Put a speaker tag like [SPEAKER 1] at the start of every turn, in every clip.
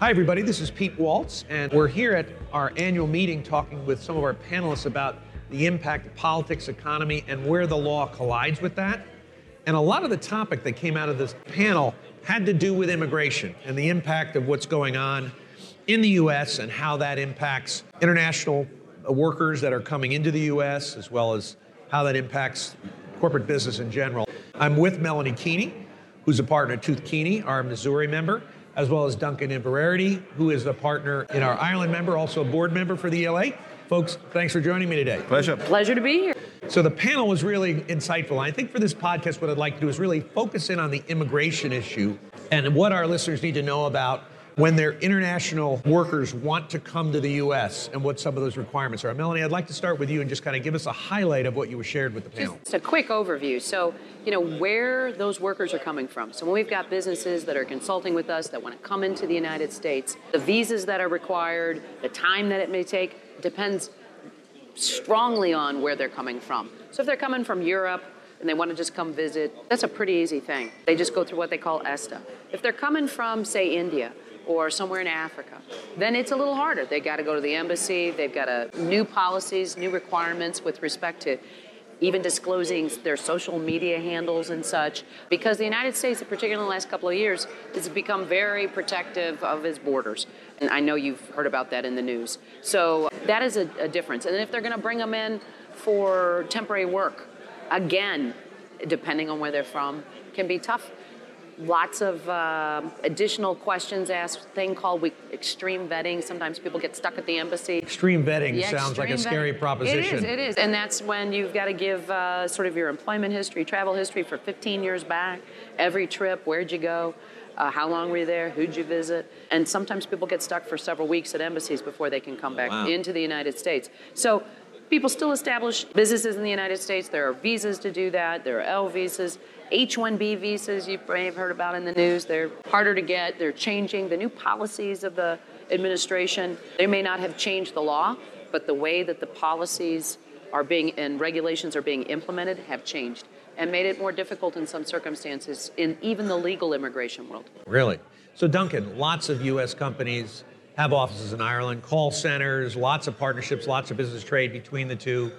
[SPEAKER 1] Hi, everybody. This is Pete Waltz, and we're here at our annual meeting talking with some of our panelists about the impact of politics, economy, and where the law collides with that. And a lot of the topic that came out of this panel had to do with immigration and the impact of what's going on in the US and how that impacts international workers that are coming into the US, as well as how that impacts corporate business in general. I'm with Melanie Keeney, who's a partner at Tueth Keeney, our Missouri member, as well as Duncan Inverarity, who is a partner in our Ireland member, also a board member for the ELA. Folks, thanks for joining me today.
[SPEAKER 2] Pleasure.
[SPEAKER 3] Pleasure to be here.
[SPEAKER 1] So the panel was really insightful. I think for this podcast, what I'd like to do is really focus in on the immigration issue and what our listeners need to know about when their international workers want to come to the U.S. and what some of those requirements are. Melanie, I'd like to start with you and just kind of give us a highlight of what you were shared with the panel.
[SPEAKER 3] Just a quick overview. So, you know, where those workers are coming from. So when we've got businesses that are consulting with us that want to come into the United States, the visas that are required, the time that it may take, depends strongly on where they're coming from. So if they're coming from Europe, and they want to just come visit, that's a pretty easy thing. They just go through what they call ESTA. If they're coming from, say, India, or somewhere in Africa, then it's a little harder. They got to go to the embassy. They've got a, new policies, new requirements with respect to even disclosing their social media handles and such, because the United States, particularly in the last couple of years, has become very protective of its borders. And I know you've heard about that in the news. So that is a, a difference. And if they're going to bring them in for temporary work, again, depending on where they're from, can be tough lots of uh, additional questions asked, thing called we, extreme vetting. Sometimes people get stuck at the embassy.
[SPEAKER 1] Extreme vetting
[SPEAKER 3] Yeah,
[SPEAKER 1] sounds like a
[SPEAKER 3] extreme
[SPEAKER 1] scary
[SPEAKER 3] vetting.
[SPEAKER 1] proposition.
[SPEAKER 3] It is, it is. And that's when you've got to give uh, sort of your employment history, travel history for 15 years back, every trip, where'd you go, uh, how long were you there, who'd you visit. And sometimes people get stuck for several weeks at embassies before they can come back
[SPEAKER 1] Wow.
[SPEAKER 3] into the United States. So people still establish businesses in the United States. There are visas to do that. There are L visas. H-1B visas you may have heard about in the news. They're harder to get. They're changing. The new policies of the administration, they may not have changed the law, but the way that the policies are being and regulations are being implemented have changed and made it more difficult in some circumstances in even the legal immigration world.
[SPEAKER 1] Really? So, Duncan, lots of U.S. companies have offices in Ireland, call centers, lots of partnerships, lots of business trade between the two.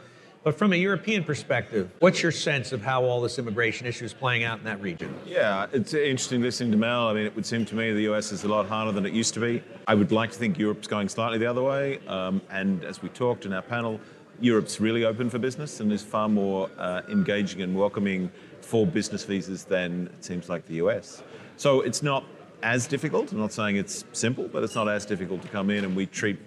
[SPEAKER 1] But from a European perspective, what's your sense of how all this immigration issue is playing out in that region?
[SPEAKER 2] Yeah, it's interesting listening to Mel. I mean, it would seem to me the US is a lot harder than it used to be. I would like to think Europe's going slightly the other way. Um, and as we talked in our panel, Europe's really open for business and is far more uh, engaging and welcoming for business visas than it seems like the US. So it's not as difficult. I'm not saying it's simple, but it's not as difficult to come in, and we treat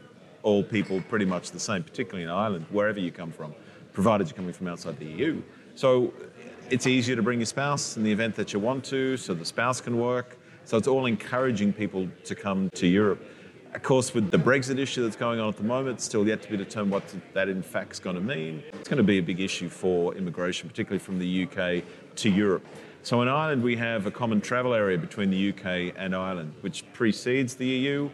[SPEAKER 2] all people pretty much the same, particularly in Ireland, wherever you come from, provided you're coming from outside the EU. So it's easier to bring your spouse in the event that you want to, so the spouse can work. So it's all encouraging people to come to Europe. Of course, with the Brexit issue that's going on at the moment, still yet to be determined what that in fact is going to mean. It's going to be a big issue for immigration, particularly from the UK to Europe. So in Ireland, we have a common travel area between the UK and Ireland, which precedes the EU.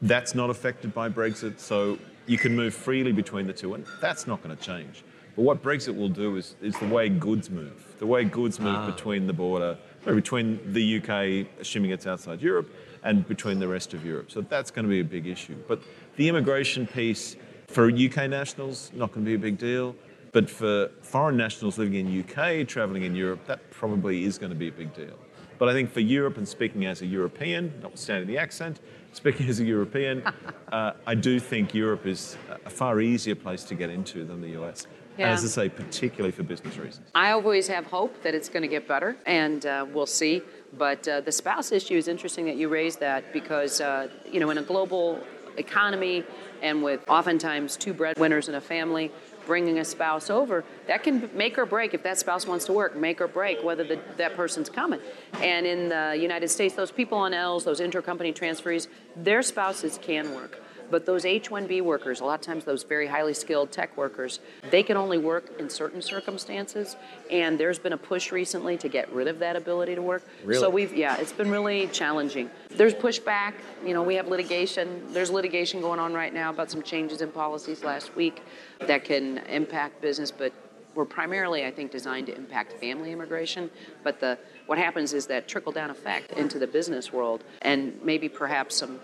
[SPEAKER 2] That's not affected by Brexit, so you can move freely between the two, and that's not going to change. But what Brexit will do is, is the way goods move, the way goods move ah. between the border, or between the UK, assuming it's outside Europe, and between the rest of Europe. So that's going to be a big issue. But the immigration piece for UK nationals, not going to be a big deal. But for foreign nationals living in UK, traveling in Europe, that probably is going to be a big deal. But I think for Europe, and speaking as a European, notwithstanding the accent, speaking as a European, uh, I do think Europe is a far easier place to get into than the US.
[SPEAKER 3] Yeah.
[SPEAKER 2] as I say, particularly for business reasons.
[SPEAKER 3] I always have hope that it's going to get better, and uh, we'll see. But uh, the spouse issue is interesting that you raised that because, uh, you know, in a global economy and with oftentimes two breadwinners in a family, bringing a spouse over, that can make or break if that spouse wants to work, make or break whether the, that person's coming. And in the United States, those people on L's, those intercompany transferees, their spouses can work. But those H 1B workers, a lot of times those very highly skilled tech workers, they can only work in certain circumstances. And there's been a push recently to get rid of that ability to work.
[SPEAKER 1] Really?
[SPEAKER 3] So we've, yeah, it's been really challenging. There's pushback. You know, we have litigation. There's litigation going on right now about some changes in policies last week that can impact business, but we're primarily, I think, designed to impact family immigration. But the what happens is that trickle down effect into the business world, and maybe perhaps some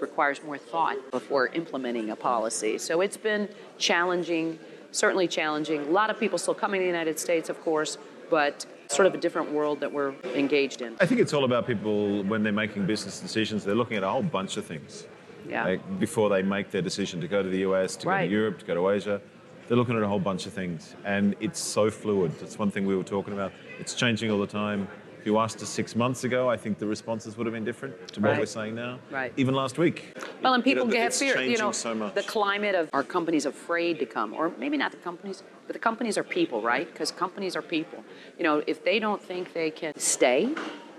[SPEAKER 3] requires more thought before implementing a policy. So it's been challenging, certainly challenging. A lot of people still coming to the United States, of course, but sort of a different world that we're engaged in.
[SPEAKER 2] I think it's all about people when they're making business decisions, they're looking at a whole bunch of things.
[SPEAKER 3] Yeah.
[SPEAKER 2] Like, before they make their decision to go to the US, to go to Europe, to go to Asia, they're looking at a whole bunch of things. And it's so fluid. That's one thing we were talking about. It's changing all the time. You asked us six months ago, I think the responses would have been different to what
[SPEAKER 3] Right.
[SPEAKER 2] we're saying now.
[SPEAKER 3] Right.
[SPEAKER 2] Even last week.
[SPEAKER 3] Well, and
[SPEAKER 2] You know,
[SPEAKER 3] people get fear. You know,
[SPEAKER 2] so much.
[SPEAKER 3] the climate of our companies afraid to come, or maybe not the companies, but the companies are people, right? Because companies are people. You know, if they don't think they can stay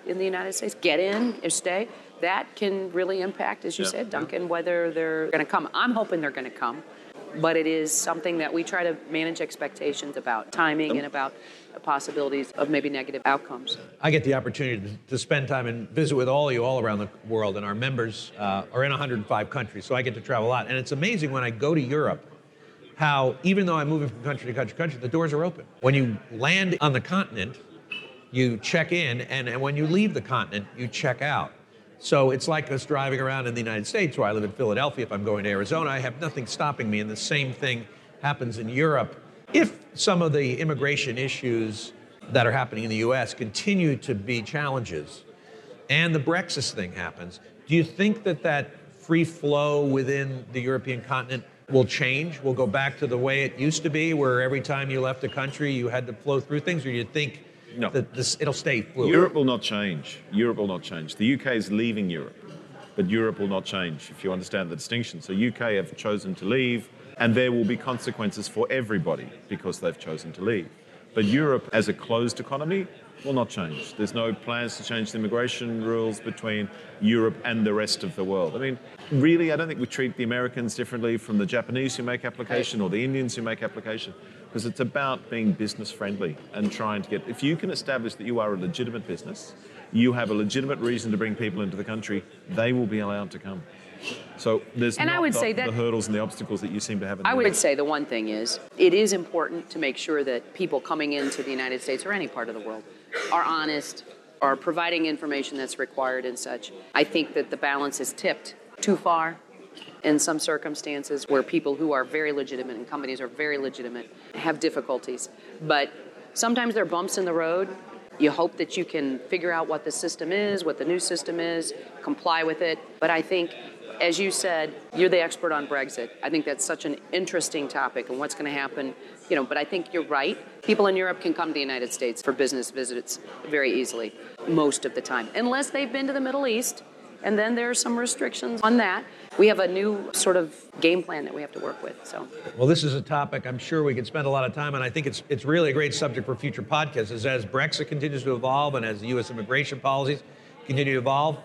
[SPEAKER 3] in the United States, get in or stay, that can really impact, as you
[SPEAKER 2] Yeah.
[SPEAKER 3] said, Duncan, whether they're going to come. I'm hoping they're going to come, but it is something that we try to manage expectations about timing and about possibilities of maybe negative outcomes.
[SPEAKER 1] I get the opportunity to, to spend time and visit with all of you all around the world, and our members uh, are in 105 countries, so I get to travel a lot. And it's amazing when I go to Europe how, even though I'm moving from country to country to country, the doors are open. When you land on the continent, you check in, and, and when you leave the continent, you check out. So it's like us driving around in the United States, where I live in Philadelphia. If I'm going to Arizona, I have nothing stopping me, and the same thing happens in Europe. If some of the immigration issues that are happening in the US continue to be challenges, and the Brexit thing happens, do you think that that free flow within the European continent will change? Will go back to the way it used to be, where every time you left a country, you had to flow through things, or do you think
[SPEAKER 2] No.
[SPEAKER 1] this it'll stay fluid?
[SPEAKER 2] Europe will not change. Europe will not change. The UK is leaving Europe, but Europe will not change, if you understand the distinction. So, UK have chosen to leave, and there will be consequences for everybody because they've chosen to leave. But Europe, as a closed economy, will not change. There's no plans to change the immigration rules between Europe and the rest of the world. I mean, really, I don't think we treat the Americans differently from the Japanese who make application or the Indians who make application because it's about being business friendly and trying to get, if you can establish that you are a legitimate business, you have a legitimate reason to bring people into the country, they will be allowed to come. So there's
[SPEAKER 3] And I would
[SPEAKER 2] the,
[SPEAKER 3] say that-
[SPEAKER 2] the hurdles and the obstacles that you seem to have in
[SPEAKER 3] I would say the one thing is it is important to make sure that people coming into the United States or any part of the world are honest, are providing information that's required and such. I think that the balance is tipped too far in some circumstances where people who are very legitimate and companies are very legitimate have difficulties. But sometimes there are bumps in the road. You hope that you can figure out what the system is, what the new system is, comply with it. But I think as you said, you're the expert on Brexit. I think that's such an interesting topic and what's going to happen. You know, but I think you're right. People in Europe can come to the United States for business visits very easily, most of the time, unless they've been to the Middle East. And then there are some restrictions on that. We have a new sort of game plan that we have to work with. So,
[SPEAKER 1] Well, this is a topic I'm sure we could spend a lot of time on. I think it's it's really a great subject for future podcasts. As, as Brexit continues to evolve and as the U.S. immigration policies continue to evolve,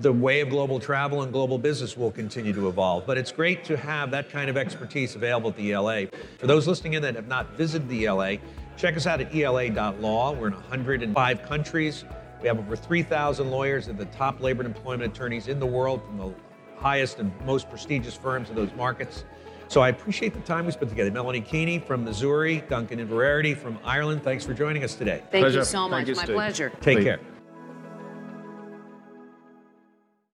[SPEAKER 1] the way of global travel and global business will continue to evolve. But it's great to have that kind of expertise available at the ELA. For those listening in that have not visited the ELA, check us out at ela.law. We're in 105 countries. We have over 3,000 lawyers and the top labor and employment attorneys in the world from the highest and most prestigious firms in those markets. So I appreciate the time we spent together. Melanie Keeney from Missouri, Duncan Inverarity from Ireland. Thanks for joining us today.
[SPEAKER 3] thank
[SPEAKER 2] Pleasure.
[SPEAKER 3] you so much.
[SPEAKER 2] you,
[SPEAKER 3] My
[SPEAKER 2] Steve.
[SPEAKER 3] pleasure.
[SPEAKER 1] Take
[SPEAKER 2] Please.
[SPEAKER 1] care.